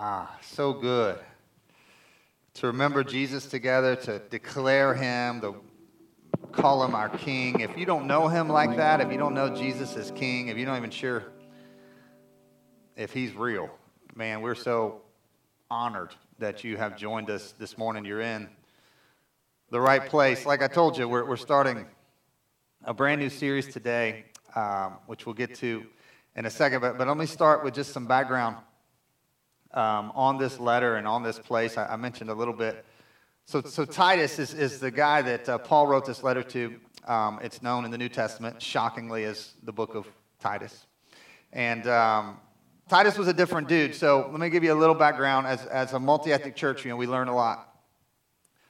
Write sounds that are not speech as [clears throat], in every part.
Ah, so good. To remember Jesus together, to declare him, to call him our king. If you don't know him like that, if you don't know Jesus as king, if you're not even sure if he's real, man, we're so honored that you have joined us this morning. You're in the right place. Like I told you, we're, we're starting a brand new series today, um, which we'll get to in a second. But, but let me start with just some background um, on this letter and on this place. I, I, mentioned a little bit. So, so Titus is, is the guy that uh, Paul wrote this letter to. Um, it's known in the New Testament, shockingly, as the book of Titus. And um, Titus was a different dude. So let me give you a little background. As, as a multi ethnic church, you know, we learn a lot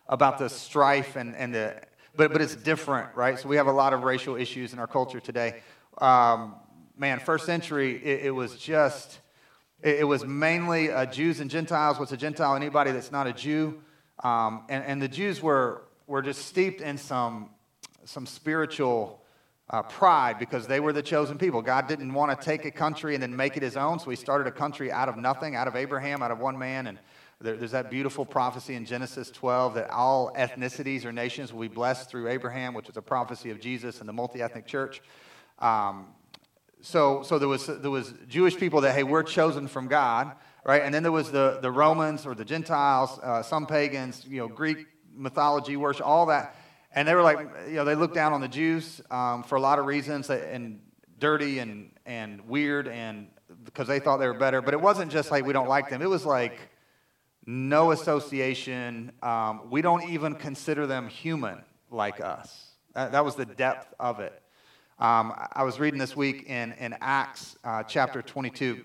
about the strife and, and the, but, but it's different, right? So we have a lot of racial issues in our culture today. Um, man, first century, it, it was just it, it was mainly uh, Jews and Gentiles. What's a Gentile? Anybody that's not a Jew. Um, and, and the Jews were, were just steeped in some, some spiritual uh, pride because they were the chosen people. God didn't want to take a country and then make it his own, so he started a country out of nothing, out of Abraham, out of one man. And there, there's that beautiful prophecy in Genesis 12 that all ethnicities or nations will be blessed through Abraham, which is a prophecy of Jesus and the multi ethnic church. Um, so, so there, was, there was Jewish people that, hey, we're chosen from God, right? And then there was the, the Romans or the Gentiles, uh, some pagans, you know, Greek mythology, worship, all that. And they were like, you know, they looked down on the Jews um, for a lot of reasons and dirty and, and weird and because they thought they were better. But it wasn't just like we don't like them. It was like no association. Um, we don't even consider them human like us. That, that was the depth of it. Um, I was reading this week in, in Acts uh, chapter 22.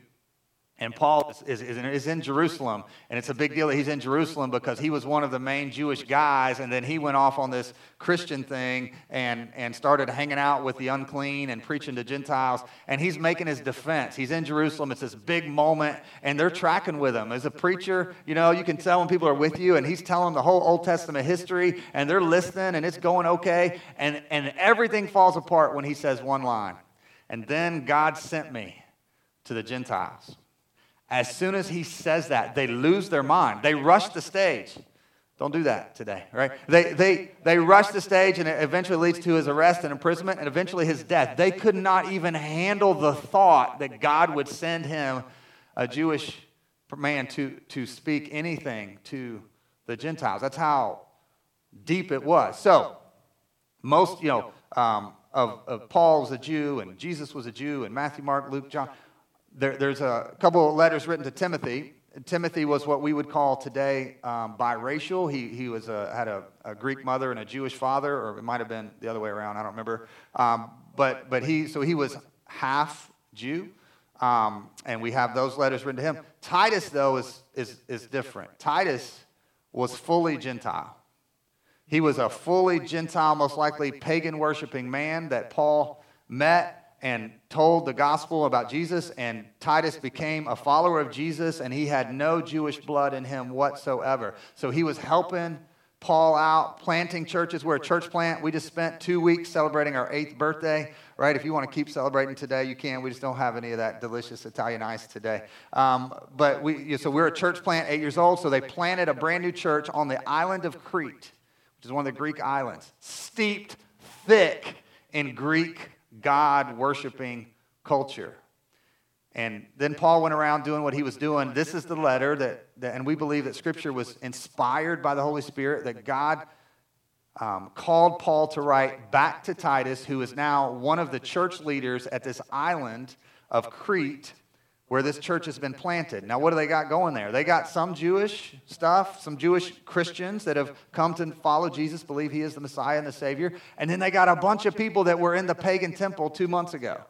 And Paul is, is, is, in, in, Jerusalem, and it's a big deal that he's in Jerusalem because he was one of the main Jewish guys, and then he went off on this Christian thing and, and started hanging out with the unclean and preaching to Gentiles. And he's making his defense. He's in Jerusalem. It's this big moment, and they're tracking with him. As a preacher, you know, you can tell when people are with you, and he's telling the whole Old Testament history, and they're listening, and it's going okay. And, and everything falls apart when he says one line. And then God sent me to the Gentiles. As soon as he says that, they lose their mind. They rush the stage. Don't do that today, right? They, they, they rush the stage and it eventually leads to his arrest and imprisonment and eventually his death. They could not even handle the thought that God would send him, a Jewish man, to, to speak anything to the Gentiles. That's how deep it was. So, most, you know, um, of, of Paul was a Jew and Jesus was a Jew and Matthew, Mark, Luke, John there, there's a couple of letters written to Timothy. Timothy was what we would call today um, biracial. He, he was a, had a, a, Greek mother and a Jewish father, or it might have been the other way around. I don't remember. Um, but but he so he was half Jew, um, and we have those letters written to him. Titus though is is is different. Titus was fully Gentile. He was a fully Gentile, most likely pagan worshiping man that Paul met and told the gospel about Jesus, and Titus became a follower of Jesus, and he had no Jewish blood in him whatsoever. So he was helping Paul out, planting churches. We're a church plant. We just spent two weeks celebrating our eighth birthday, right? If you want to keep celebrating today, you can. We just don't have any of that delicious Italian ice today. Um, but we, so we're a church plant, eight years old. So they planted a brand new church on the island of Crete, which is one of the Greek islands, steeped thick in Greek God worshiping culture. And then Paul went around doing what he was doing. This is the letter that, that and we believe that Scripture was inspired by the Holy Spirit, that God um, called Paul to write back to Titus, who is now one of the church leaders at this island of Crete where this church has been planted. Now, what do they got going there? They got some Jewish stuff, some Jewish Christians that have come to follow Jesus, believe he is the Messiah and the Savior. And then they got a bunch of people that were in the pagan temple two months ago.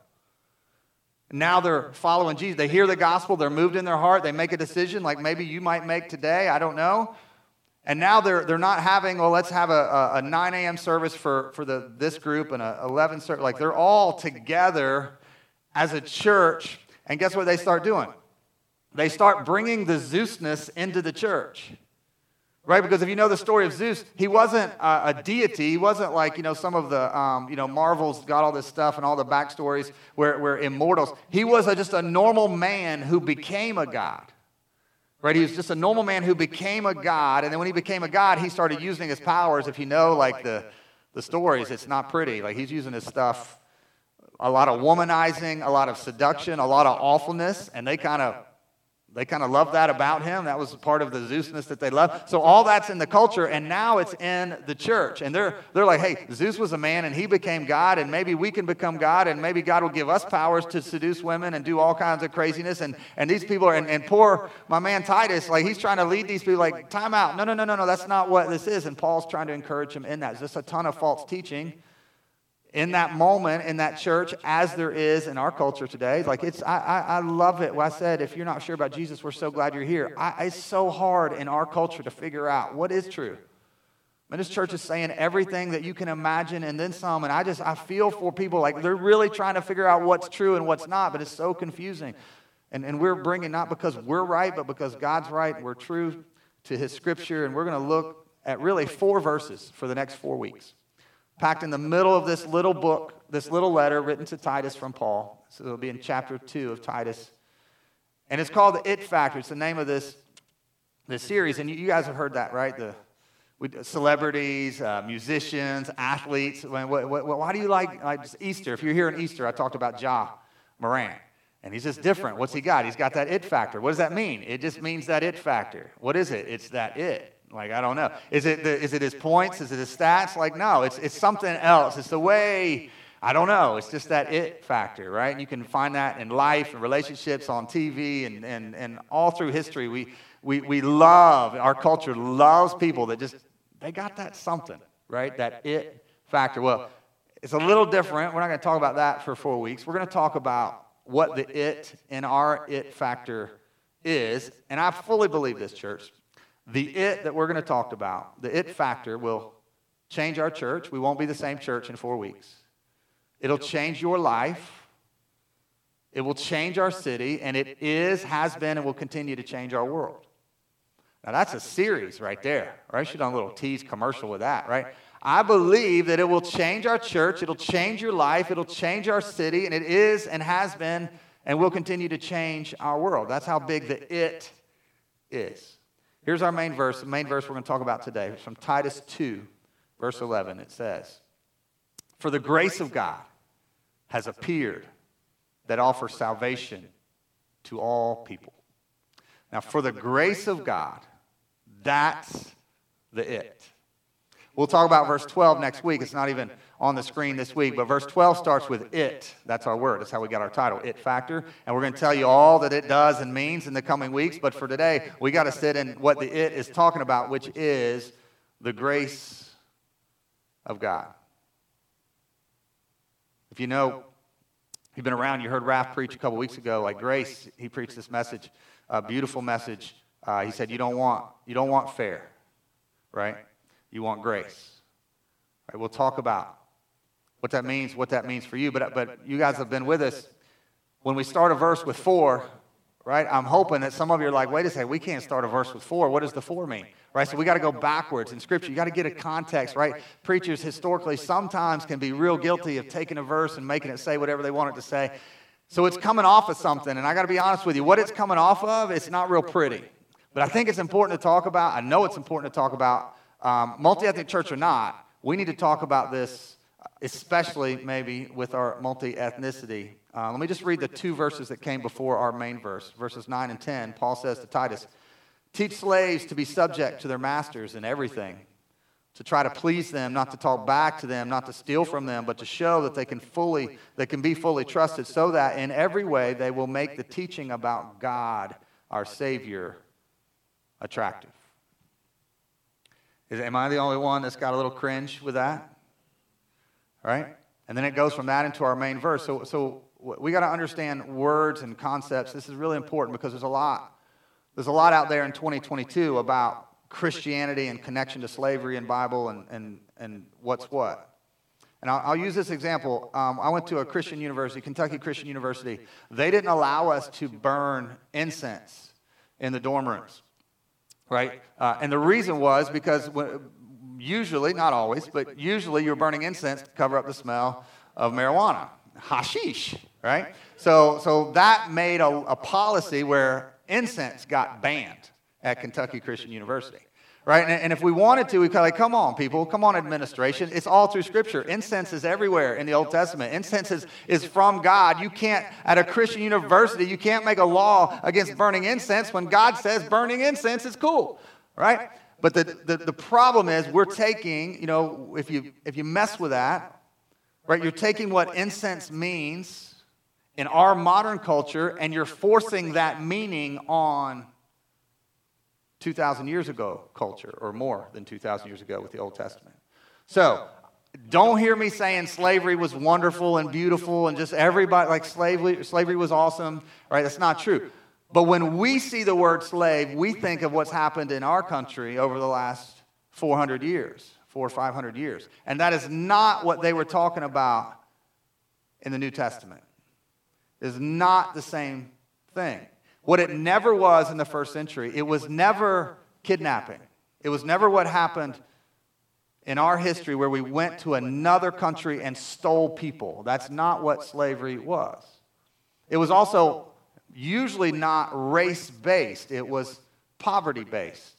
Now they're following Jesus. They hear the gospel, they're moved in their heart, they make a decision like maybe you might make today, I don't know. And now they're, they're not having, well, let's have a, a, a 9 a.m. service for, for the, this group and a 11 service. Like they're all together as a church and guess what they start doing? They start bringing the Zeusness into the church. Right? Because if you know the story of Zeus, he wasn't a, a deity. He wasn't like, you know, some of the, um, you know, Marvel's got all this stuff and all the backstories where, where immortals. He was a, just a normal man who became a god. Right? He was just a normal man who became a god. And then when he became a god, he started using his powers. If you know, like the, the stories, it's not pretty. Like he's using his stuff, a lot of womanizing, a lot of seduction, a lot of awfulness. And they kind of they kind of love that about him. That was part of the Zeusness that they loved. So all that's in the culture, and now it's in the church. And they're, they're like, hey, Zeus was a man and he became God, and maybe we can become God, and maybe God will give us powers to seduce women and do all kinds of craziness. And, and these people are, and, and poor my man Titus, like he's trying to lead these people like, time out. No, no, no, no, no, that's not what this is. And Paul's trying to encourage him in that. It's just a ton of false teaching in that moment in that church as there is in our culture today like it's i, I, I love it. I said if you're not sure about jesus we're so glad you're here. I, it's so hard in our culture to figure out what is true. And this church is saying everything that you can imagine and then some and i just i feel for people like they're really trying to figure out what's true and what's not but it's so confusing. And, and we're bringing not because we're right but because god's right we're true to his scripture and we're going to look at really four verses for the next four weeks packed in the middle of this little book, this little letter written to Titus from Paul. So it'll be in chapter 2 of Titus. And it's called the It Factor. It's the name of this, this series. And you, you guys have heard that, right? The celebrities, uh, musicians, athletes. What, why do you like, like Easter? If you're here in Easter, I talked about Ja Morant. And he's just different. What's he got? He's got that it factor. What does that mean? It just means that it factor. What is it? It's that it. Like, I don't know. Is it, the, is it his points? Is it his stats? Like, no, it's, it's something else. It's the way, I don't know. It's just that it factor, right? And you can find that in life and relationships on TV and, and, and all through history. We, we, we love, our culture loves people that just, they got that something, right? That it factor. Well, it's a little different. We're not going to talk about that for four weeks. We're going to talk about what the it and our it factor is. And I fully believe this, church. The it that we're going to talk about, the it factor, will change our church. We won't be the same church in four weeks. It'll change your life. It will change our city, and it is, has been, and will continue to change our world. Now, that's a series right there, right? Should done a little tease commercial with that, right? I believe that it will change our church, it'll change your life, it'll change our city, and it is and has been and will continue to change our world. That's how big the it is. Here's our main verse, the main verse we're going to talk about today. It's from Titus 2, verse 11. It says, For the grace of God has appeared that offers salvation to all people. Now, for the grace of God, that's the it. We'll talk about verse 12 next week. It's not even on the screen this week, but verse 12 starts with it. That's our word. That's how we got our title, It Factor. And we're going to tell you all that it does and means in the coming weeks. But for today, we got to sit in what the it is talking about, which is the grace of God. If you know, you've been around, you heard Raph preach a couple weeks ago, like grace, he preached this message, a beautiful message. Uh, he said, you don't want, you don't want fair, right? You want grace. Right, we'll talk about what that means, what that means for you. But, but you guys have been with us. When we start a verse with for, right, I'm hoping that some of you are like, wait a second, we can't start a verse with for. What does the for mean? Right, so we got to go backwards in Scripture. You got to get a context, right? Preachers historically sometimes can be real guilty of taking a verse and making it say whatever they want it to say. So it's coming off of something, and I got to be honest with you. What it's coming off of, it's not real pretty. But I think it's important to talk about. I know it's important to talk about, um, multi ethnic church or not. We need to talk about this especially maybe with our multi ethnicity. Uh, let me just read the two verses that came before our main verse, verses 9 and 10. Paul says to Titus, Teach slaves to be subject to their masters in everything, to try to please them, not to talk back to them, not to steal from them, but to show that they can fully, they can be fully trusted, so that in every way they will make the teaching about God, our Savior, attractive. Is, am I the only one that's got a little cringe with that? Right? And then it goes from that into our main verse. So, so we got to understand words and concepts. This is really important because there's a lot. There's a lot out there in 2022 about Christianity and connection to slavery and Bible and, and, and what's what. And I'll, I'll use this example. Um, I went to a Christian university, Kentucky Christian University. They didn't allow us to burn incense in the dorm rooms, right? Uh, and the reason was because usually, not always, but usually you're burning incense to cover up the smell of marijuana, hashish, right? So, so that made a, a policy where incense got banned. at Kentucky Christian University. Right? And, and if we wanted to, we could like, come on, people, come on, administration. It's all through Scripture. Incense is everywhere in the Old Testament. Incense is, is from God. You can't, at a Christian university, you can't make a law against burning incense when God says burning incense is cool. Right? But the, the, the problem is we're taking, you know, if you, if you mess with that, right, you're taking what incense means in our modern culture and you're forcing that meaning on 2,000 years ago culture, or more than 2,000 years ago with the Old Testament. So, don't hear me saying slavery was wonderful and beautiful and just everybody, like slavery, slavery was awesome, right? That's not true. But when we see the word slave, we think of what's happened in our country over the last 400 years, four or 500 years. And that is not what they were talking about in the New Testament. It is not the same thing. What it never was in the first century, it was never kidnapping. It was never what happened in our history where we went to another country and stole people. That's not what slavery was. It was also usually not race based, it was poverty based.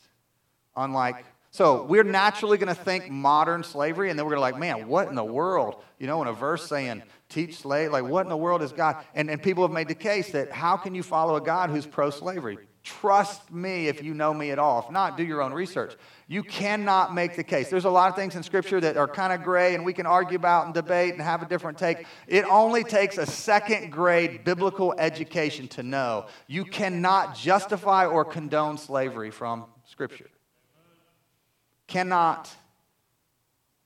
Unlike, so we're naturally going to think modern slavery, and then we're going to like, man, what in the world? You know, in a verse saying, teach slave. Like, what in the world is God? And, and people have made the case that how can you follow a God who's pro slavery? Trust me if you know me at all. If not, do your own research. You cannot make the case. There's a lot of things in Scripture that are kind of gray and we can argue about and debate and have a different take. It only takes a second grade biblical education to know you cannot justify or condone slavery from Scripture. Cannot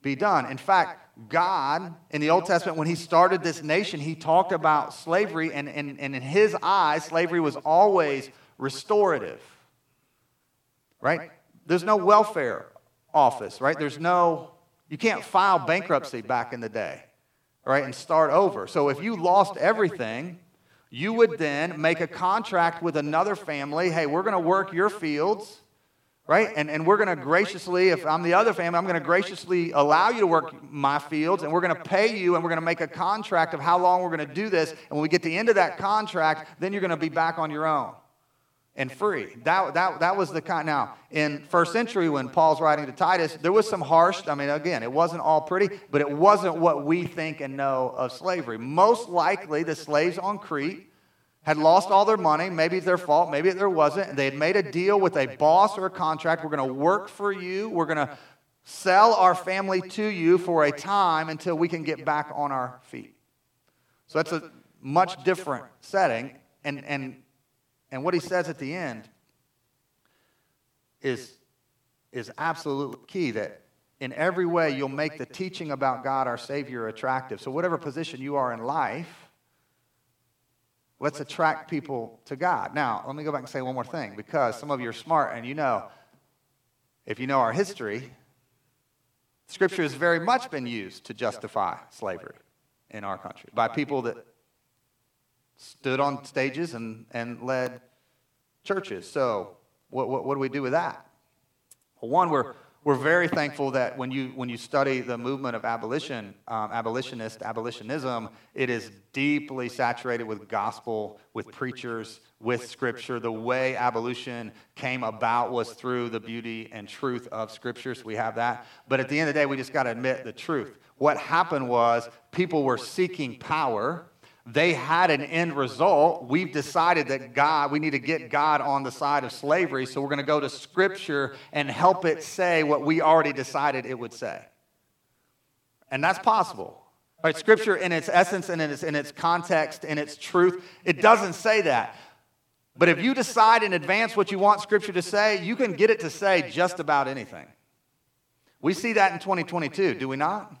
be done. In fact, God in the Old Testament, when He started this nation, He talked about slavery, and, and, and in His eyes, slavery was always restorative. Right? There's no welfare office, right? There's no, you can't file bankruptcy back in the day, right? And start over. So if you lost everything, you would then make a contract with another family hey, we're going to work your fields right? And, and we're going to graciously, if I'm the other family, I'm going to graciously allow you to work my fields, and we're going to pay you, and we're going to make a contract of how long we're going to do this. And when we get to the end of that contract, then you're going to be back on your own and free. That, that, that was the kind. Now, in first century, when Paul's writing to Titus, there was some harsh, I mean, again, it wasn't all pretty, but it wasn't what we think and know of slavery. Most likely, the slaves on Crete had lost all their money. Maybe it's their fault, maybe there wasn't. They had made a deal with a boss or a contract. We're going to work for you. We're going to sell our family to you for a time until we can get back on our feet. So that's a much different setting. And, and, and what he says at the end is, is absolutely key that in every way you'll make the teaching about God, our Savior, attractive. So, whatever position you are in life, Let's attract people to God. Now, let me go back and say one more thing because some of you are smart and you know, if you know our history, Scripture has very much been used to justify slavery in our country by people that stood on stages and, and led churches. So, what, what, what do we do with that? Well, one, we're we're very thankful that when you, when you study the movement of abolition, um, abolitionist, abolitionism, it is deeply saturated with gospel, with preachers, with scripture. The way abolition came about was through the beauty and truth of scriptures. We have that. But at the end of the day, we just got to admit the truth. What happened was people were seeking power they had an end result. We've decided that God, we need to get God on the side of slavery, so we're going to go to Scripture and help it say what we already decided it would say. And that's possible. Right? Scripture, in its essence and in its, in its context, in its truth, it doesn't say that. But if you decide in advance what you want Scripture to say, you can get it to say just about anything. We see that in 2022, do we not?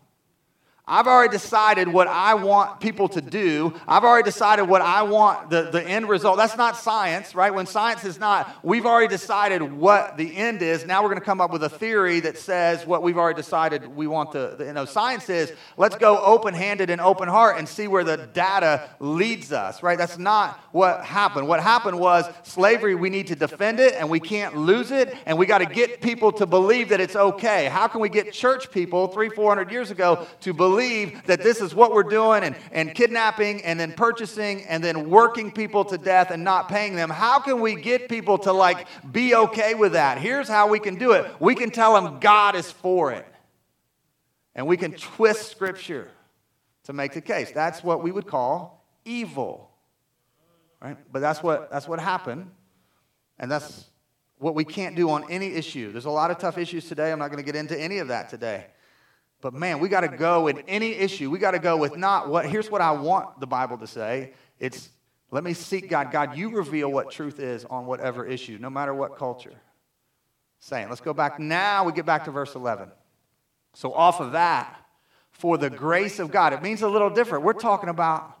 I've already decided what I want people to do. I've already decided what I want the, the end result. That's not science, right? When science is not, we've already decided what the end is. Now we're going to come up with a theory that says what we've already decided we want the, the you know, science is let's go open handed and open heart and see where the data leads us, right? That's not what happened. What happened was slavery, we need to defend it and we can't lose it and we got to get people to believe that it's okay. How can we get church people three, four hundred years ago to believe? Believe that this is what we're doing and, and kidnapping and then purchasing and then working people to death and not paying them, how can we get people to like be okay with that? Here's how we can do it we can tell them God is for it. And we can twist scripture to make the case. That's what we would call evil. Right? But that's what, that's what happened. And that's what we can't do on any issue. There's a lot of tough issues today. I'm not going to get into any of that today. But man, we got to go with any issue. We got to go with not what, here's what I want the Bible to say. It's, let me seek God. God, you reveal what truth is on whatever issue, no matter what culture. Saying, let's go back now. We get back to verse 11. So, off of that, for the grace of God, it means a little different. We're talking about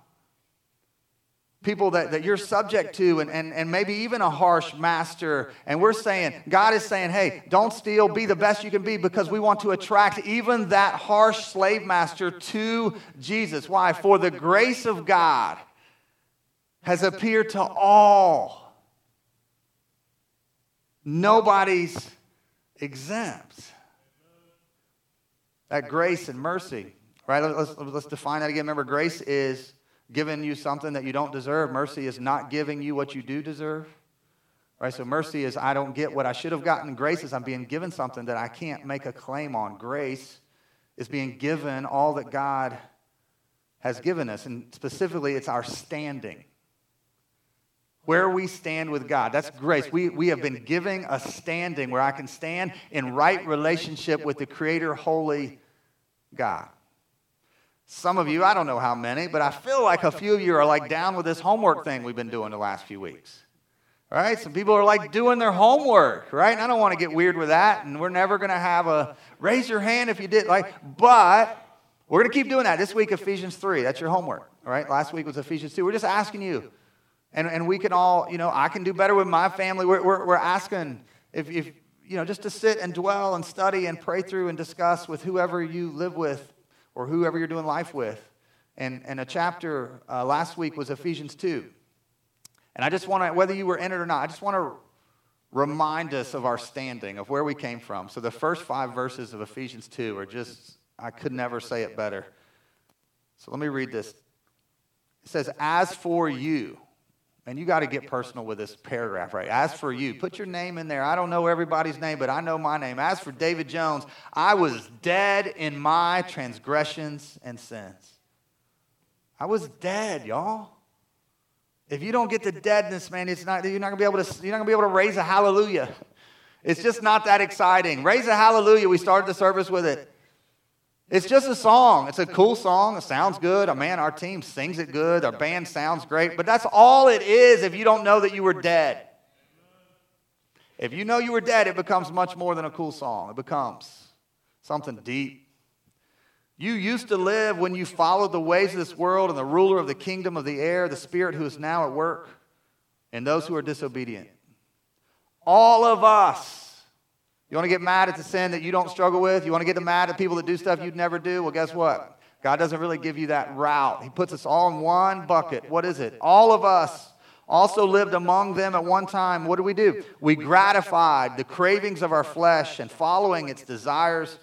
people that, that you're subject to and, and, and maybe even a harsh master. And we're saying, God is saying, hey, don't steal, be the best you can be because we want to attract even that harsh slave master to Jesus. Why? For the grace of God has appeared to all. Nobody's exempt. That grace and mercy, right? Let's, let's define that again. Remember, grace is giving you something that you don't deserve. Mercy is not giving you what you do deserve. Right? So mercy is I don't get what I should have gotten. Grace is I'm being given something that I can't make a claim on. Grace is being given all that God has given us. And specifically, it's our standing. Where we stand with God. That's grace. We, we have been giving a standing where I can stand in right relationship with the Creator, holy God. Some of you, I don't know how many, but I feel like a few of you are like down with this homework thing we've been doing the last few weeks. Right? Some people are like doing their homework, right? And I don't want to get weird with that, and we're never going to have a raise your hand if you did like, but we're going to keep doing that. This week, Ephesians 3, that's your homework, right? Last week was Ephesians 2. We're just asking you, and, and we can all, you know, I can do better with my family. We're, we're, we're asking if, if, you know, just to sit and dwell and study and pray through and discuss with whoever you live with or whoever you're doing life with. And, and a chapter uh, last week was Ephesians 2. And I just want to, whether you were in it or not, I just want to remind us of our standing, of where we came from. So the first five verses of Ephesians 2 are just, I could never say it better. So let me read this. It says, As for you, and you got to get personal with this paragraph, right? As for you, put your name in there. I don't know everybody's name, but I know my name. As for David Jones, I was dead in my transgressions and sins. I was dead, y'all. If you don't get the deadness, man, it's not, you're not gonna be able to. You're not gonna be able to raise a hallelujah. It's just not that exciting. Raise a hallelujah. We started the service with it. It's just a song. It's a cool song. It sounds good. Oh, man, our team sings it good. Our band sounds great. But that's all it is if you don't know that you were dead. If you know you were dead, it becomes much more than a cool song. It becomes something deep. You used to live when you followed the ways of this world and the ruler of the kingdom of the air, the spirit who is now at work, and those who are disobedient. All of us you want to get mad at the sin that you don't struggle with? You want to get mad at people that do stuff you'd never do? Well, guess what? God doesn't really give you that route. He puts us all in one bucket. What is it? All of us also lived among them at one time. What do we do? We gratified the cravings of our flesh and following its desires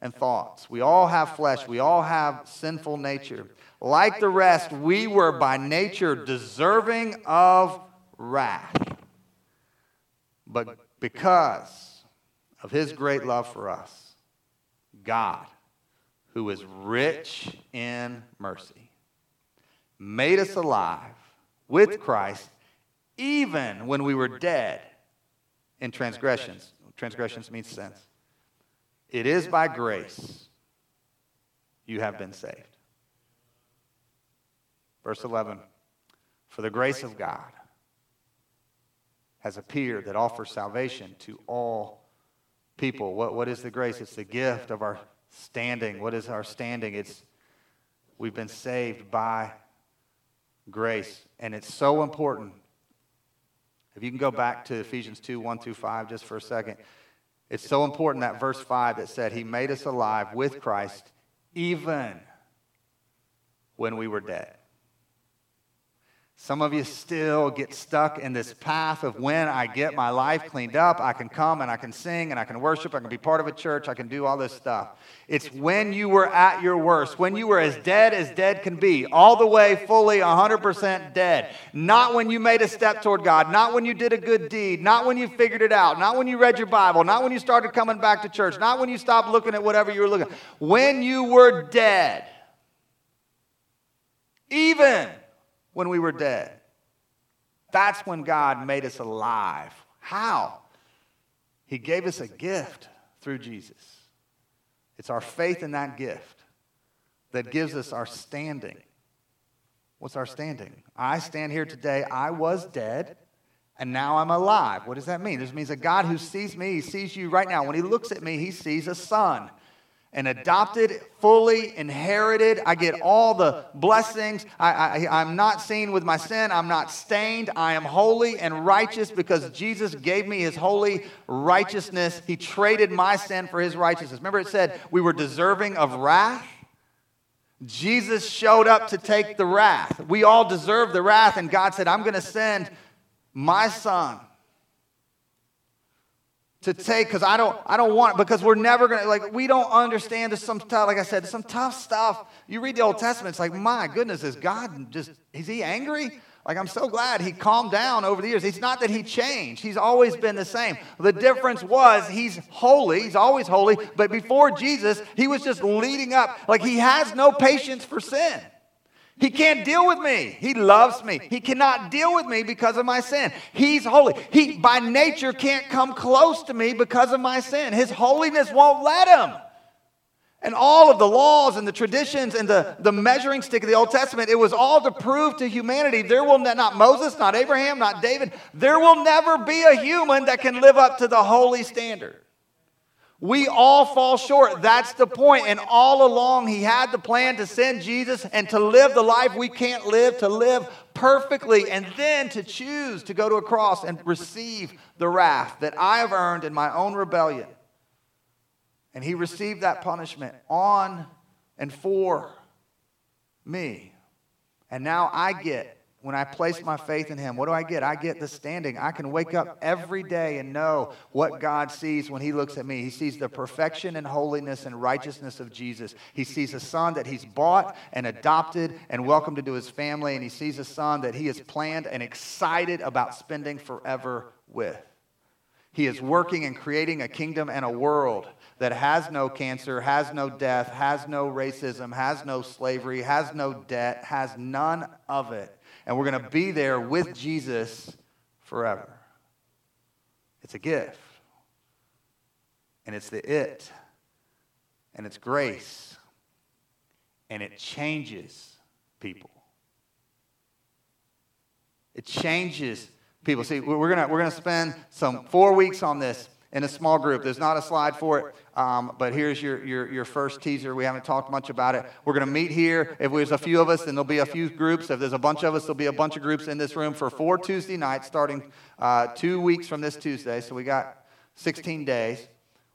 and thoughts. We all have flesh, we all have sinful nature. Like the rest, we were by nature deserving of wrath. But because of his great love for us, God, who is rich in mercy, made us alive with Christ even when we were dead in transgressions. Transgressions. Means sins. It is by grace you have been saved. Verse 11 For the grace of God has appeared that offers salvation to all people. What, what is the grace? It's the gift of our standing. What is our standing? It's we've been saved by grace. And it's so important. If you can go back to Ephesians 2 1 through 5 just for a second. It's so important that verse 5 that said, He made us alive with Christ even when we were dead. Some of you still get stuck in this path of when I get my life cleaned up, I can come and I can sing and I can worship, I can be part of a church, I can do all this stuff. It's when you were at your worst, when you were as dead as dead can be, all the way fully 100% dead. Not when you made a step toward God, not when you did a good deed, not when you figured it out, not when you read your Bible, not when you started coming back to church, not when you stopped looking at whatever you were looking. When you were dead. Even when we were dead. That's when God made us alive. How? He gave us a gift through Jesus. It's our faith in that gift that gives us our standing. What's our standing? I stand here today. I was dead, and now I'm alive. What does that mean? This means a God who sees me, he sees you right now. When he looks at me, he sees a son and adopted, fully inherited. I get all the blessings. I, I, am not seen with my sin. I'm not stained. I am holy and righteous because Jesus gave me his holy righteousness. He traded my sin for his righteousness. Remember, it said we were deserving of wrath? Jesus showed up to take the wrath. We all deserve the wrath, and God said, I'm going to send my son to take because I don't I don't want because we're never gonna like we don't understand there's some tough like I said some tough stuff. You read the Old Testament, it's like my goodness, is God just is he angry? Like I'm so glad he calmed down over the years. It's not that he changed. He's always been the same. The difference was he's holy. He's always holy. But before Jesus, he was just leading up. Like he has no patience for sin. He can't deal with me. He loves me. He cannot deal with me because of my sin. He's holy. He, by nature, can't come close to me because of my sin. His holiness won't let him. And all of the laws and the traditions and the, the measuring stick of the Old Testament, it was all to prove to humanity there will ne- not Moses, not Abraham, not David, there will never be a human that can live up to the holy standard. We all fall short. That's the point. And all along, he had the plan to send Jesus and to live the life we can't live, to live perfectly, and then to choose to go to a cross and receive the wrath that I have earned in my own rebellion. And he received that punishment on and for me. And now I get when I place my faith in Him, what do I get? I get the standing. I can wake up every day and know what God sees when He looks at me. He sees the perfection and holiness and righteousness of Jesus. He sees a son that He's bought and adopted and welcomed into His family, and He sees a son that He has planned and excited about spending forever with. He is working and creating a kingdom and a world that has no cancer, has no death, has no racism, has no slavery, has no debt, has none of it and we're going to be there with Jesus forever. It's a gift. And it's the it. And it's grace. And it changes people. It changes people. See, we're going we're to spend some four weeks on this in a small group. There's not a slide for it, um, but here's your, your, your first teaser. We haven't talked much about it. We're going to meet here. If there's a few of us, then there'll be a few groups. If there's a bunch of us, there'll be a bunch of groups in this room for four Tuesday nights, starting uh, two weeks from this Tuesday. So we got 16 days.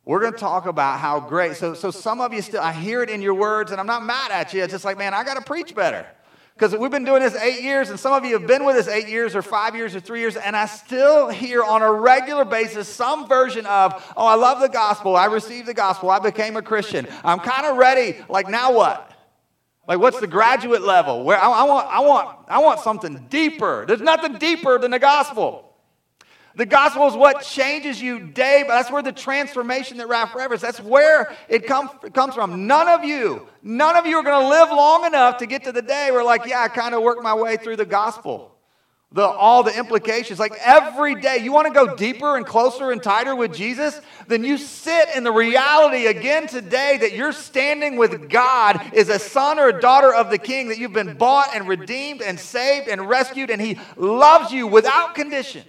We're going to talk about how great. So, so some of you still, I hear it in your words, and I'm not mad at you. It's just like, man, I got to preach better because we've been doing this eight years, and some of you have been with us eight years, or five years, or three years, and I still hear on a regular basis some version of, oh, I love the gospel. I received the gospel. I became a Christian. I'm kind of ready. Like, now what? Like, what's the graduate level? Where I, I, want, I, want, I want something deeper. There's nothing deeper than the gospel. The gospel is what changes you day, but that's where the transformation that Ralph Forever is. That's where it, come, comes from. None of you, none of you are going to live long enough to get to the day where, like, yeah, I kind of worked my way through the gospel. The, all the implications. Like every day, you want to go deeper and closer and tighter with Jesus? Then you sit in the reality again today that you're standing with God is a son or a daughter of the King, that you've been bought and redeemed and saved and rescued, and He loves you without condition.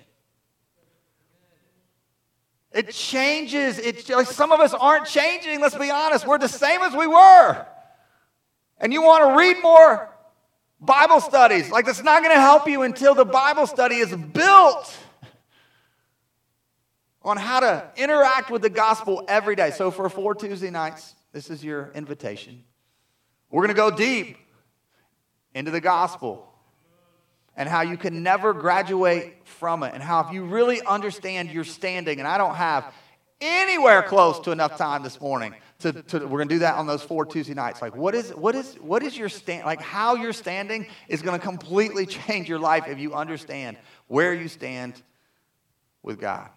It changes. It's like some of us aren't changing, let's be honest. We're the same as we were. And you want to read more Bible studies. Like, that's not going to help you until the Bible study is built on how to interact with the gospel every day. So, for four Tuesday nights, this is your invitation. We're going to go deep into the gospel. And how you can never graduate from it, and how if you really understand your standing, and I don't have anywhere close to enough time this morning to, to we're going to do that on those four Tuesday nights. Like, what is, what is, what is your stand, like how you're standing is going to completely change your life if you understand where you stand with God.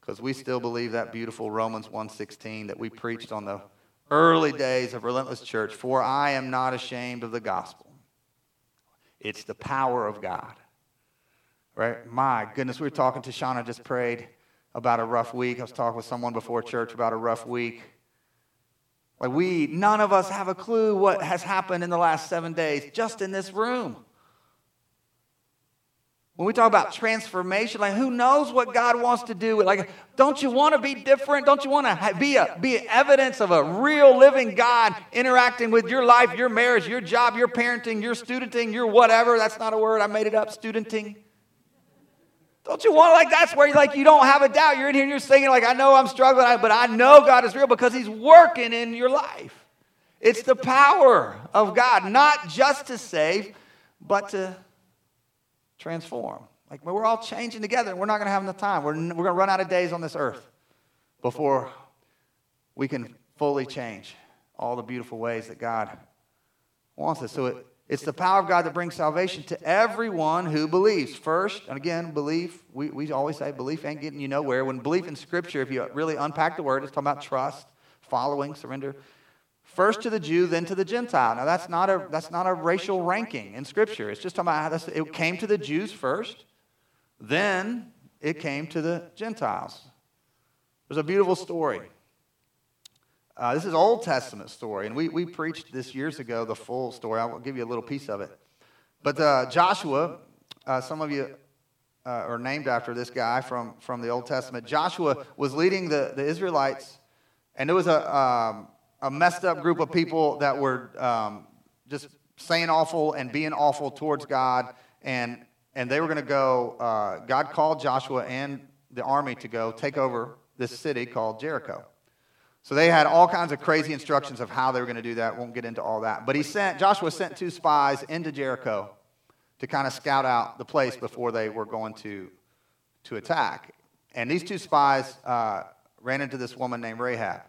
Because we still believe that beautiful Romans 1.16 that we preached on the early days of Relentless Church. For I am not ashamed of the gospel. It's the power of God. Right? My goodness, we were talking to Shauna, just prayed about a rough week. I was talking with someone before church about a rough week. Like, we, none of us have a clue what has happened in the last seven days just in this room. When we talk about transformation, like who knows what God wants to do? Like, don't you want to be different? Don't you want to be a be evidence of a real living God interacting with your life, your marriage, your job, your parenting, your studenting, your whatever? That's not a word. I made it up. Studenting. Don't you want like that's where like you don't have a doubt. You're in here and you're singing like I know I'm struggling, but I know God is real because He's working in your life. It's the power of God, not just to save, but to transform. Like we're all changing together, we're not going to have enough time. We're, we're going to run out of days on this earth before we can fully change all the beautiful ways that God wants us. So it, it's the power of God that brings salvation to everyone who believes. First, and again, belief, we, we always say belief ain't getting you nowhere. When belief in Scripture, if you really unpack the word, it's talking about trust, following, surrender. First to the Jew, then to the Gentile. Now, that's not a, that's not a racial ranking in Scripture. It's just talking about how it came to the Jews first, then it came to the Gentiles. There's a beautiful story uh, this is Old Testament story, and we, we preached this years ago, the full story. I'll give you a little piece of it. But uh, Joshua, uh, some of you uh, are named after this guy from, from the Old Testament. Joshua was leading the, the Israelites, and there was a, um, a messed up group of people that were um, just saying awful and being awful towards God, and, and they were going to go. Uh, God called Joshua and the army to go take over this city called Jericho. So they had all kinds of crazy instructions of how they were going to do that. Won't get into all that. But he sent, Joshua sent two spies into Jericho to kind of scout out the place before they were going to, to attack. And these two spies uh, ran into this woman named Rahab.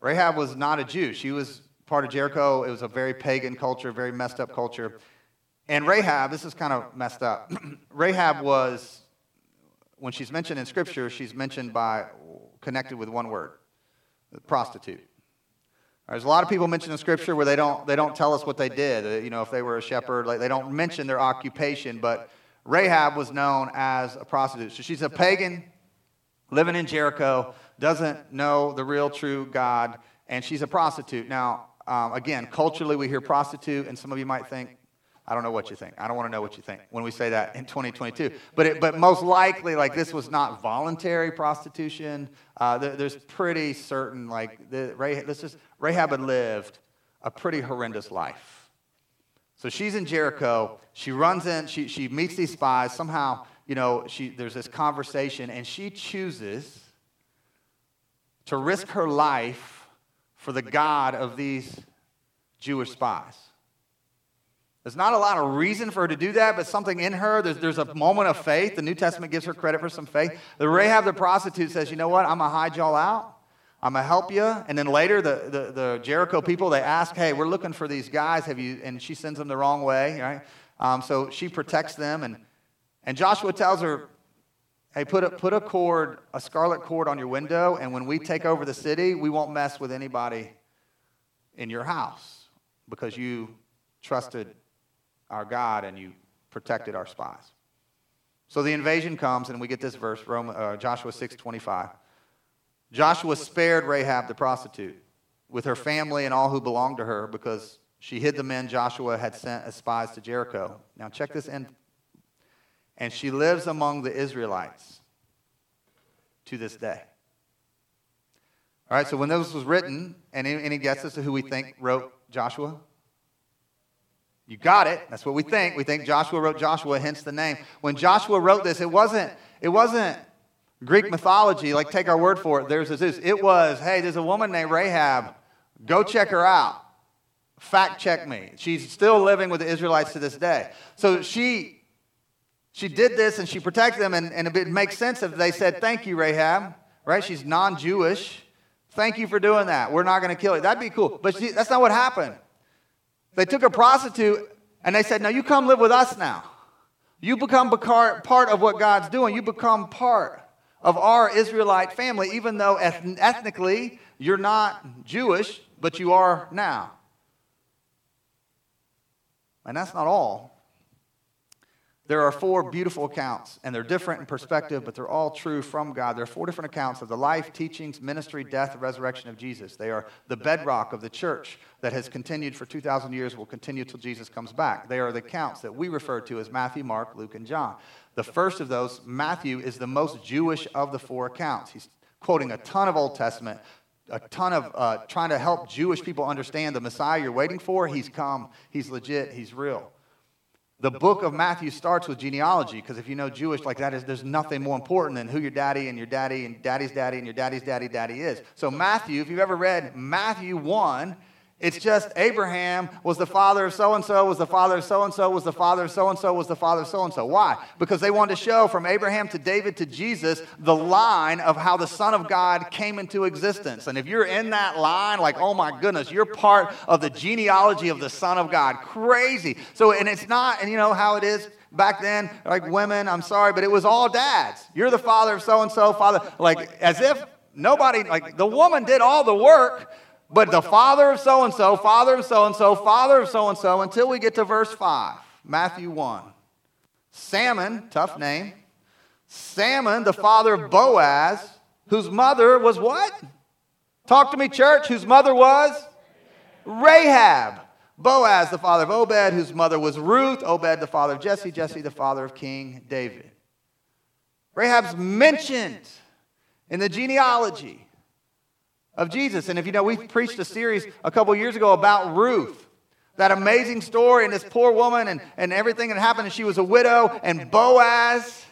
Rahab was not a Jew. She was part of Jericho. It was a very pagan culture, very messed up culture. And Rahab, this is kind of messed up. [clears throat] Rahab was, when she's mentioned in Scripture, she's mentioned by, connected with one word prostitute. There's a lot of people mentioned in Scripture where they don't, they don't tell us what they did. Uh, you know, if they were a shepherd, like, they don't mention their occupation. But Rahab was known as a prostitute. So she's a pagan living in Jericho, doesn't know the real, true God, and she's a prostitute. Now, um, again, culturally, we hear prostitute, and some of you might think, I don't know what you think. I don't want to know what you think when we say that in 2022. But, it, but most likely, like, this was not voluntary prostitution. Uh, there, there's pretty certain, like, the, Rahab, let's just, Rahab had lived a pretty horrendous life. So she's in Jericho. She runs in, she, she meets these spies. Somehow, you know, she, there's this conversation, and she chooses to risk her life for the God of these Jewish spies. There's not a lot of reason for her to do that, but something in her, there's, there's a moment of faith. The New Testament gives her credit for some faith. The Rahab the prostitute says, You know what? I'm going to hide y'all out. I'm going to help you. And then later, the, the, the, Jericho people, they ask, Hey, we're looking for these guys. Have you? And she sends them the wrong way, right? Um, so she protects them. And, and Joshua tells her, Hey, put a, put a cord, a scarlet cord on your window, and when we take over the city, we won't mess with anybody in your house because you trusted our God and you protected our spies. So the invasion comes, and we get this verse, Roman, uh, Joshua 6 25. Joshua spared Rahab the prostitute with her family and all who belonged to her because she hid the men Joshua had sent as spies to Jericho. Now, check this in. And she lives among the Israelites to this day. All right, so when this was written, and any guesses as to who we think wrote Joshua? You got it. That's what we think. We think Joshua wrote Joshua, hence the name. When Joshua wrote this, it wasn't, it wasn't Greek mythology, like take our word for it. There's this. It was, hey, there's a woman named Rahab. Go check her out. Fact check me. She's still living with the Israelites to this day. So she, she did this and she protected them, and, and it makes sense if they said, Thank you, Rahab, right? She's non Jewish. Thank you for doing that. We're not going to kill you. That'd be cool. But she, that's not what happened. They took a prostitute and they said, Now you come live with us now. You become part of what God's doing. You become part of our Israelite family, even though ethnically you're not Jewish, but you are now. And that's not all. There are four beautiful accounts, and they're different in perspective, but they're all true from God. There are four different accounts of the life, teachings, ministry, death, resurrection of Jesus. They are the bedrock of the church that has continued for 2,000 years, will continue till Jesus comes back. They are the accounts that we refer to as Matthew, Mark, Luke, and John. The first of those, Matthew, is the most Jewish of the four accounts. He's quoting a ton of Old Testament, a ton of uh, trying to help Jewish people understand the Messiah you're waiting for. He's come, he's legit, he's real. The book of Matthew starts with genealogy because if you know Jewish like that is there's nothing more important than who your daddy and your daddy and daddy's daddy and your daddy's daddy daddy is. So Matthew, if you've ever read Matthew 1, it's just Abraham was the father of so and so, was the father of so and so, was the father of so and so, was the father of so and so. Why? Because they wanted to show from Abraham to David to Jesus the line of how the Son of God came into existence. And if you're in that line, like, oh my goodness, you're part of the genealogy of the Son of God. Crazy. So, and it's not, and you know how it is back then, like women, I'm sorry, but it was all dads. You're the father of so and so, father, like as if nobody, like the woman did all the work but the father of so and so, father of so and so, father of so and so, until we get to verse 5, Matthew 1. Salmon, tough name. Salmon, the father of Boaz, whose mother was what? Talk to me, church. Whose mother was? Rahab. Boaz, the father of Obed, whose mother was Ruth. Obed, the father of Jesse. Jesse, the father of King David. Rahab's mentioned in the genealogy of Jesus. And if you know, we preached a series a couple years ago about Ruth. That amazing story and this poor woman and, and everything that happened, and she was a widow, and Boaz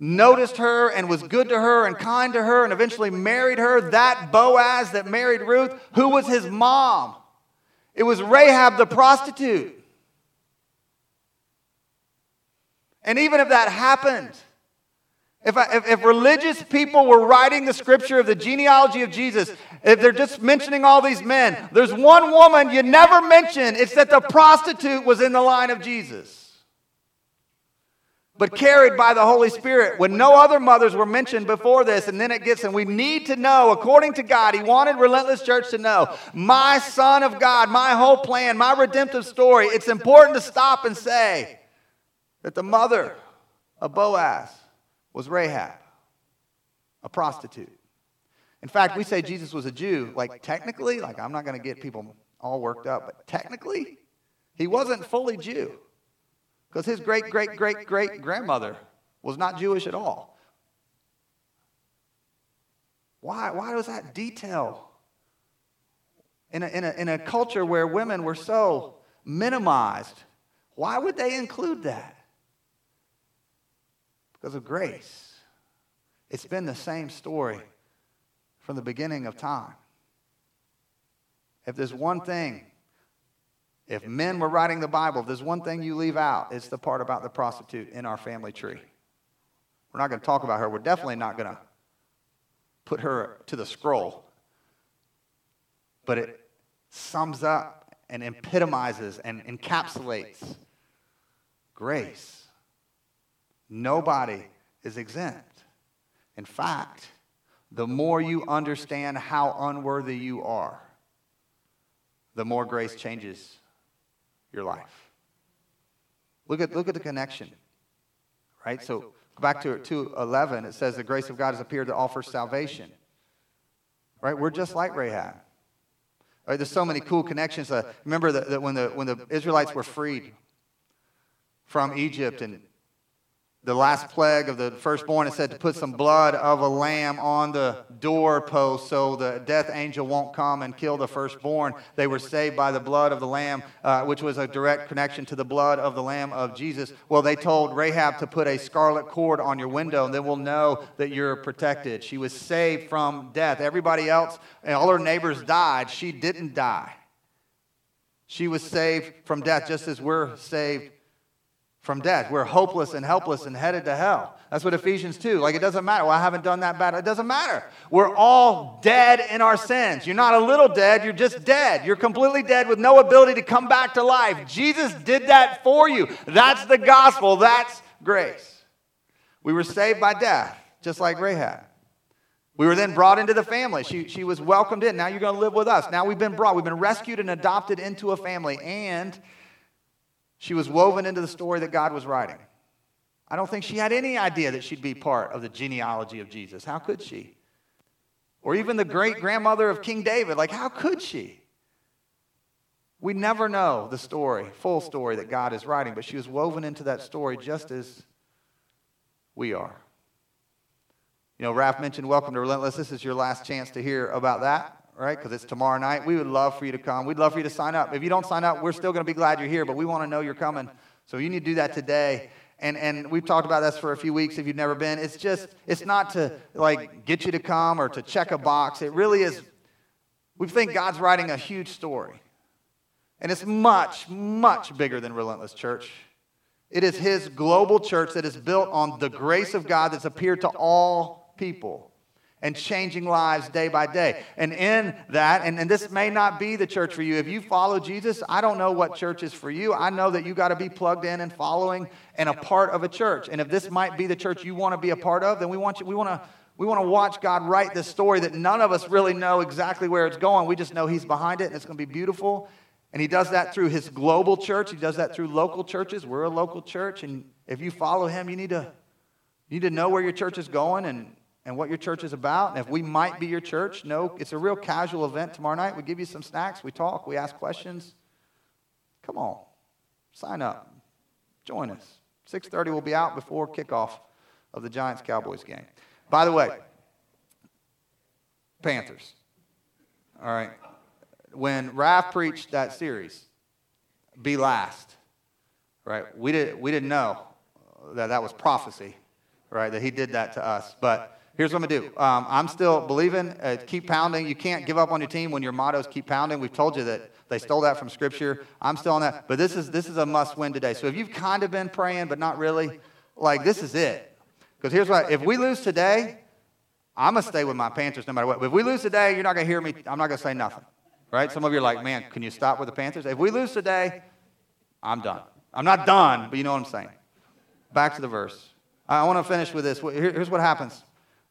noticed her and was good to her and kind to her and eventually married her. That Boaz that married Ruth, who was his mom? It was Rahab the prostitute. And even if that happened, if, I, if, if, religious people were writing the scripture of the genealogy of Jesus, if they're just mentioning all these men, there's one woman you never mention. It's that the prostitute was in the line of Jesus. But carried by the Holy Spirit when no other mothers were mentioned before this. And then it gets, and we need to know, according to God, He wanted Relentless Church to know, my Son of God, my whole plan, my redemptive story. It's important to stop and say that the mother of Boaz was Rahab, a prostitute. In fact, we say Jesus was a Jew. Like, technically, like, I'm not going to get people all worked up, but technically, he wasn't fully Jew. Because his great, great, great, great grandmother was not Jewish at all. Why? Why was that detail? In a, in, a, in a culture where women were so minimized, why would they include that? Because of grace. It's been the same story from the beginning of time. If there's one thing, if men were writing the Bible, if there's one thing you leave out, it's the part about the prostitute in our family tree. We're not going to talk about her. We're definitely not going to put her to the scroll. But it sums up and epitomizes and encapsulates grace. Nobody is exempt. In fact, the more you understand how unworthy you are, the more grace changes your life. Look at, look at the connection, right? So back to, to 11, it says the grace of God has appeared to offer salvation, right? We're just like Rahab. Right, there's so many cool connections. Uh, remember that, that when, the, when the Israelites were freed from Egypt and the last plague of the firstborn, it said to put some blood of a lamb on the doorpost so the death angel won't come and kill the firstborn. They were saved by the blood of the lamb, uh, which was a direct connection to the blood of the lamb of Jesus. Well, they told Rahab to put a scarlet cord on your window, and then we'll know that you're protected. She was saved from death. Everybody else, all her neighbors died. She didn't die. She was saved from death just as we're saved from death. We're hopeless and helpless and headed to hell. That's what Ephesians 2. Like, it doesn't matter. Well, I haven't done that bad. It doesn't matter. We're all dead in our sins. You're not a little dead, you're just dead. You're completely dead with no ability to come back to life. Jesus did that for you. That's the gospel. That's grace. We were saved by death, just like Rahab. We were then brought into the family. She, she was welcomed in. Now you're going to live with us. Now we've been brought, we've been rescued and adopted into a family. And she was woven into the story that God was writing. I don't think she had any idea that she'd be part of the genealogy of Jesus. How could she? Or even the great grandmother of King David. Like, how could she? We never know the story, full story that God is writing, but she was woven into that story just as we are. You know, Raph mentioned Welcome to Relentless. This is your last chance to hear about that right? Because it's tomorrow night. We would love for you to come. We'd love for you to sign up. If you don't sign up, we're still going to be glad you're here, but we want to know you're coming. So you need to do that today. And, and we've talked about this for a few weeks if you've never been. It's just, it's not to like get you to come or to check a box. It really is, we think God's writing a huge story. And it's much, much bigger than Relentless Church. It is His global church that is built on the grace of God that's appeared to all people and changing lives day by day. And in that, and, and this may not be the church for you. If you follow Jesus, I don't know what church is for you. I know that you got to be plugged in and following and a part of a church. And if this might be the church you want to be a part of, then we want you, we want to we want to watch God write this story that none of us really know exactly where it's going. We just know He's behind it and it's going to be beautiful. And He does that through His global church. He does that through local churches. We're a local church. And if you follow Him, you need to, you need to know where your church is going and and what your church is about. And if we might be your church, no, it's a real casual event tomorrow night. We give you some snacks, we talk, we ask questions. Come on, sign up, join us. 6:30 will be out before kickoff of the Giants Cowboys game. By the way, Panthers. All right. When Raph preached that series, be last, right? We, did, we didn't know that that was prophecy, right? That he did that to us. But Here's what I'm going to do. Um, I'm still believing, uh, keep pounding. You can't give up on your team when your motto is keep pounding. We've told you that they stole that from Scripture. I'm still on that. But this is, this is a must win today. So if you've kind of been praying, but not really, like this is it. Because here's what if we lose today, I'm going to stay with my Panthers no matter what. But if we lose today, you're not going to hear me. I'm not going to say nothing. Right? Some of you are like, man, can you stop with the Panthers? If we lose today, I'm done. I'm not done, but you know what I'm saying. Back to the verse. I want to finish with this. Here's what happens.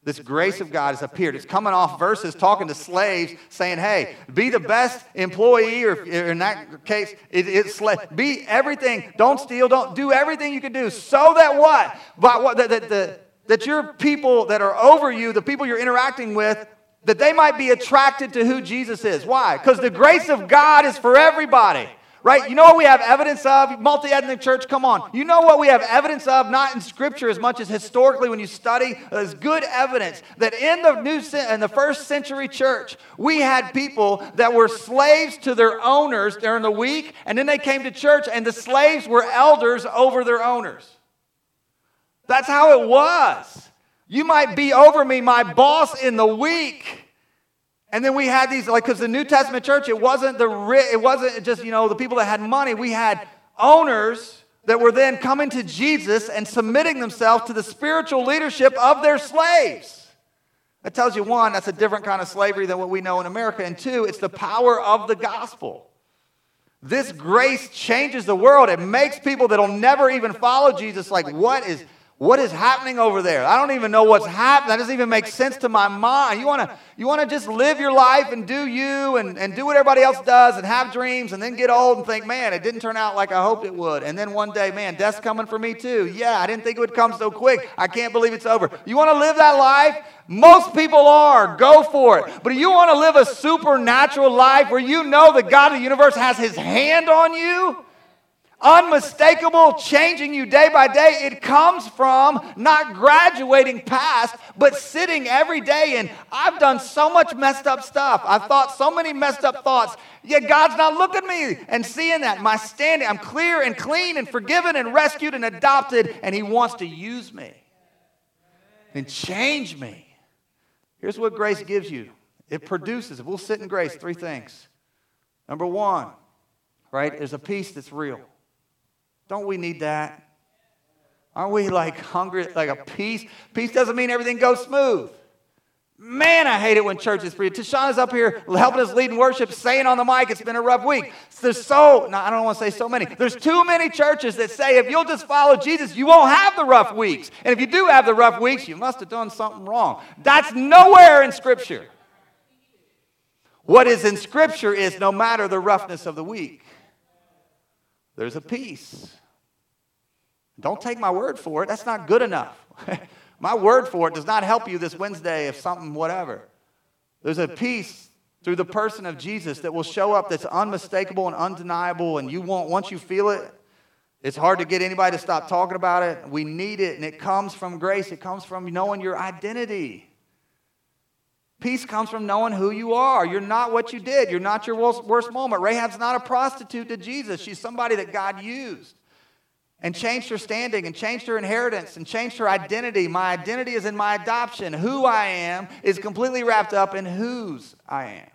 This grace of God has appeared. It's coming off verses talking to slaves saying, hey, be the best employee, or in that case, it, it's be everything. Don't steal. Don't do everything you can do so that what? But what that, that, that, that your people that are over you, the people you're interacting with, that they might be attracted to who Jesus is. Why? Because the grace of God is for everybody right? You know what we have evidence of? Multi ethnic church, come on. You know what we have evidence of? Not in scripture as much as historically when you study. There's good evidence that in the new in the first century church, we had people that were slaves to their owners during the week, and then they came to church, and the slaves were elders over their owners. That's how it was. You might be over me, my boss in the week and then we had these, like, because the New Testament church, it wasn't the it wasn't just you know the people that had money. We had owners that were then coming to Jesus and submitting themselves to the spiritual leadership of their slaves. That tells you one, that's a different kind of slavery than what we know in America, and two, it's the power of the gospel. This grace changes the world. It makes people that'll never even follow Jesus like, what is what is happening over there? I don't even know what's happening. That doesn't even make sense to my mind. You want to you wanna just live your life and do you and, and do what everybody else does and have dreams and then get old and think, man, it didn't turn out like I hoped it would. And then one day, man, death's coming for me too. Yeah, I didn't think it would come so quick. I can't believe it's over. You want to live that life? Most people are. Go for it. But you want to live a supernatural life where you know that God of the universe has his hand on you? Unmistakable, changing you day by day, it comes from not graduating past, but sitting every day and I've done so much messed up stuff. I've thought so many messed up thoughts, yet God's not looking at me and seeing that. My standing, I'm clear and clean and forgiven and rescued and adopted, and He wants to use me and change me. Here's what grace gives you it produces, if we'll sit in grace, three things. Number one, right? There's a peace that's real. Don't we need that? Aren't we like hungry, like a peace? Peace doesn't mean everything goes smooth. Man, I hate it when church churches preach. Tashana's up here helping us lead in worship, saying on the mic, it's been a rough week. There's so, no, I don't want to say so many. There's too many churches that say if you'll just follow Jesus, you won't have the rough weeks. And if you do have the rough weeks, you must have done something wrong. That's nowhere in Scripture. What is in Scripture is no matter the roughness of the week, there's a peace. Don't take my word for it. That's not good enough. My word for it does not help you this Wednesday if something, whatever. There's a peace through the person of Jesus that will show up that's unmistakable and undeniable, and you won't, once you feel it, it's hard to get anybody to stop talking about it. We need it, and it comes from grace. It comes from knowing your identity. Peace comes from knowing who you are. You're not what you did. You're not your worst moment. Rahab's not a prostitute to Jesus. She's somebody that God used and changed her standing and changed her inheritance and changed her identity. My identity is in my adoption. Who I am is completely wrapped up in whose I am.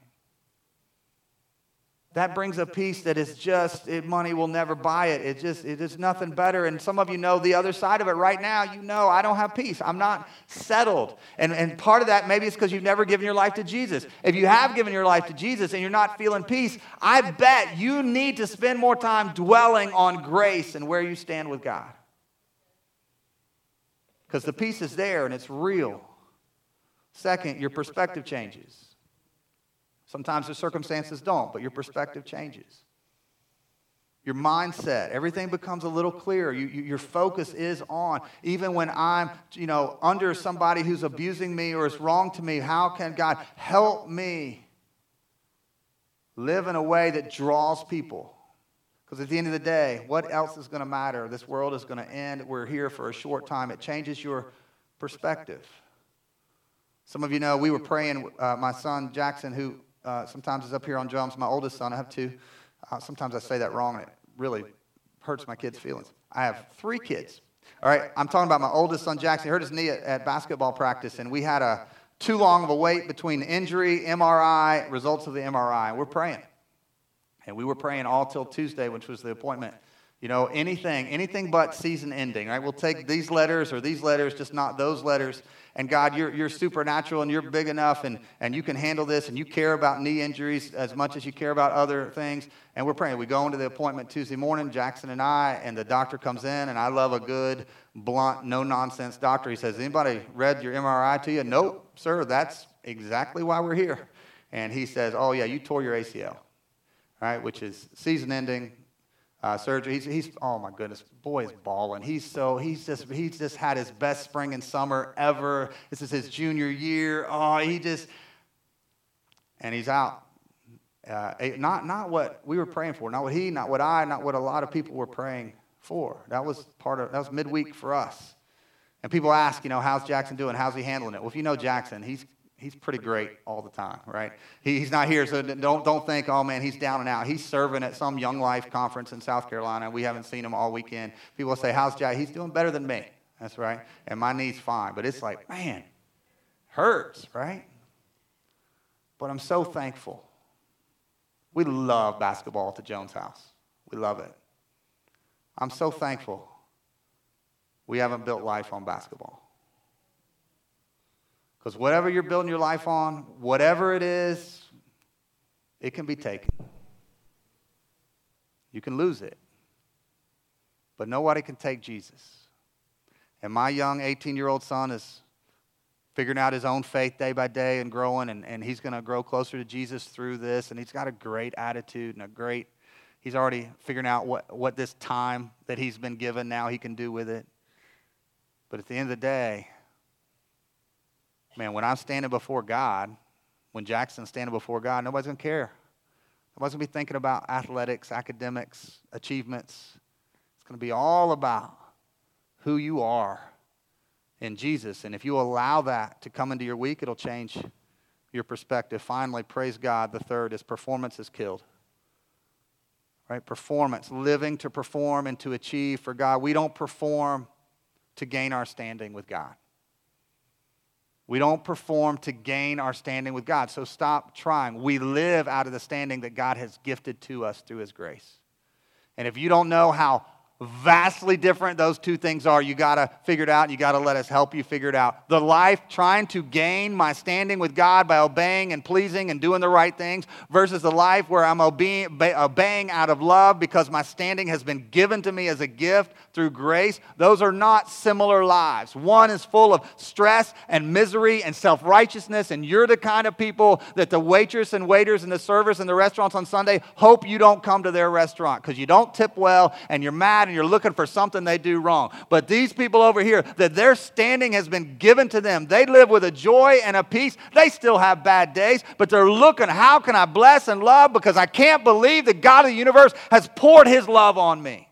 That brings a peace that is just, it, money will never buy it. It just, it is nothing better. And some of you know the other side of it right now. You know, I don't have peace. I'm not settled. And, and part of that maybe is because you've never given your life to Jesus. If you have given your life to Jesus and you're not feeling peace, I bet you need to spend more time dwelling on grace and where you stand with God. Because the peace is there and it's real. Second, your perspective changes. Sometimes the circumstances don't, but your perspective changes. Your mindset, everything becomes a little clearer. You, you, your focus is on, even when I'm, you know, under somebody who's abusing me or is wrong to me, how can God help me live in a way that draws people? Because at the end of the day, what else is going to matter? This world is going to end. We're here for a short time. It changes your perspective. Some of you know we were praying, uh, my son Jackson, who uh, sometimes is up here on drums. My oldest son, I have two. Uh, sometimes I say that wrong, and it really hurts my kids' feelings. I have three kids. All right, I'm talking about my oldest son, Jackson. He hurt his knee at, at basketball practice, and we had a too long of a wait between injury, MRI, results of the MRI. We're praying. And we were praying all till Tuesday, which was the appointment. You know, anything, anything but season ending, right? We'll take these letters or these letters, just not those letters. And God, you're, you're supernatural and you're big enough and, and you can handle this and you care about knee injuries as much as you care about other things. And we're praying. We go into the appointment Tuesday morning, Jackson and I, and the doctor comes in, and I love a good, blunt, no nonsense doctor. He says, Anybody read your MRI to you? Nope, sir, that's exactly why we're here. And he says, Oh, yeah, you tore your ACL, right? Which is season ending, uh, surgery. He's, he's, oh my goodness, boy is balling. He's so, he's just, he's just had his best spring and summer ever. This is his junior year. Oh, he just, and he's out. Uh, not, not what we were praying for, not what he, not what I, not what a lot of people were praying for. That was part of, that was midweek for us. And people ask, you know, how's Jackson doing? How's he handling it? Well, if you know Jackson, he's he's pretty great all the time, right? He, he's not here, so don't, don't think, oh man, he's down and out. He's serving at some Young Life conference in South Carolina. We haven't seen him all weekend. People say, how's Jack? He's doing better than me. That's right. And my knee's fine. But it's like, man, hurts, right? But I'm so thankful. We love basketball at the Jones house. We love it. I'm so thankful we haven't built life on basketball. Because whatever you're building your life on, whatever it is, it can be taken. You can lose it. But nobody can take Jesus. And my young 18 year old son is figuring out his own faith day by day and growing, and, and he's going to grow closer to Jesus through this. And he's got a great attitude and a great, he's already figuring out what, what this time that he's been given now he can do with it. But at the end of the day, man, when I'm standing before God, when Jackson's standing before God, nobody's going to care. Nobody's going to be thinking about athletics, academics, achievements. It's going to be all about who you are in Jesus. And if you allow that to come into your week, it'll change your perspective. Finally, praise God. The third is performance is killed. Right? Performance, living to perform and to achieve for God. We don't perform to gain our standing with God. We don't perform to gain our standing with God. So stop trying. We live out of the standing that God has gifted to us through His grace. And if you don't know how vastly different those two things are. You got to figure it out. And you got to let us help you figure it out. The life trying to gain my standing with God by obeying and pleasing and doing the right things versus the life where I'm obeying, obeying out of love because my standing has been given to me as a gift through grace. Those are not similar lives. One is full of stress and misery and self righteousness, and you're the kind of people that the waitress and waiters and the servers and the restaurants on Sunday hope you don't come to their restaurant because you don't tip well and you're mad and you're looking for something they do wrong. But these people over here, that their standing has been given to them, they live with a joy and a peace. They still have bad days, but they're looking, how can I bless and love? Because I can't believe the God of the universe has poured his love on me.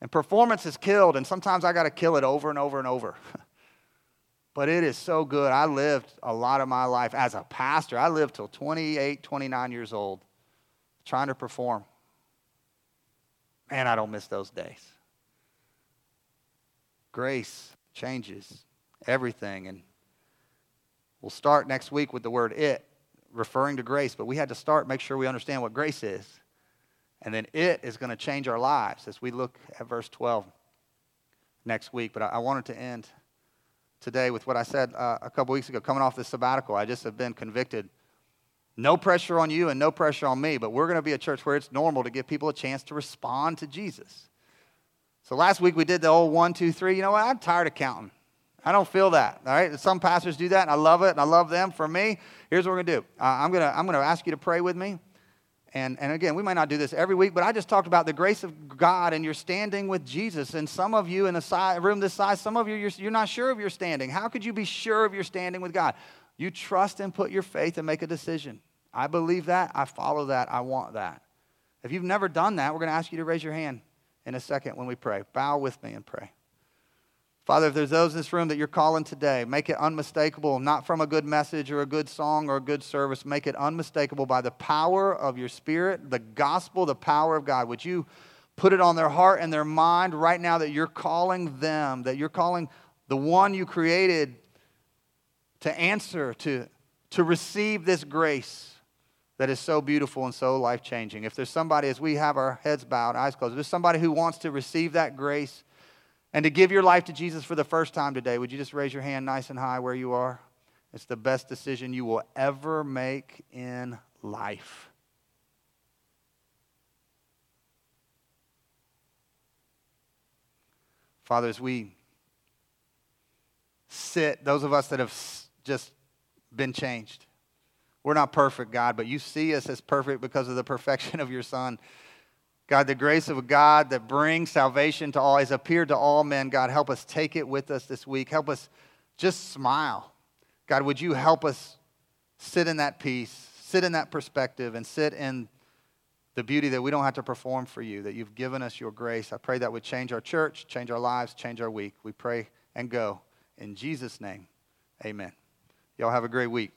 And performance is killed, and sometimes I got to kill it over and over and over. [laughs] but it is so good. I lived a lot of my life as a pastor. I lived till 28, 29 years old trying to perform. Man, I don't miss those days. Grace changes everything. And we'll start next week with the word it, referring to grace. But we had to start, make sure we understand what grace is. And then it is going to change our lives as we look at verse 12 next week. But I, wanted to end today with what I said uh, a couple weeks ago, coming off this sabbatical. I just have been convicted no pressure on you and no pressure on me, but we're going to be a church where it's normal to give people a chance to respond to Jesus. So last week we did the old one, two, three. You know what? I'm tired of counting. I don't feel that. All right. Some pastors do that, and I love it, and I love them. For me, here's what we're going to do. Uh, I'm going to I'm to ask you to pray with me. And, and again, we might not do this every week, but I just talked about the grace of God and your standing with Jesus. And some of you in a room this size, some of you, you're, you're not sure of your standing. How could you be sure of your standing with God? You trust and put your faith and make a decision. I believe that. I follow that. I want that. If you've never done that, we're going to ask you to raise your hand in a second when we pray. Bow with me and pray. Father, if there's those in this room that you're calling today, make it unmistakable, not from a good message or a good song or a good service. Make it unmistakable by the power of your Spirit, the gospel, the power of God. Would you put it on their heart and their mind right now that you're calling them, that you're calling the one you created to answer, to, to receive this grace? that is so beautiful and so life changing. If there's somebody, as we have our heads bowed, eyes closed, if there's somebody who wants to receive that grace and to give your life to Jesus for the first time today, would you just raise your hand nice and high where you are? It's the best decision you will ever make in life. Father, as we sit, those of us that have just been changed, we're not perfect, God, but you see us as perfect because of the perfection [laughs] of your Son. God, the grace of God that brings salvation to all has appeared to all men. God, help us take it with us this week. Help us just smile. God, would you help us sit in that peace, sit in that perspective, and sit in the beauty that we don't have to perform for you, that you've given us your grace. I pray that would change our church, change our lives, change our week. We pray and go. In Jesus' name, amen. Y'all have a great week.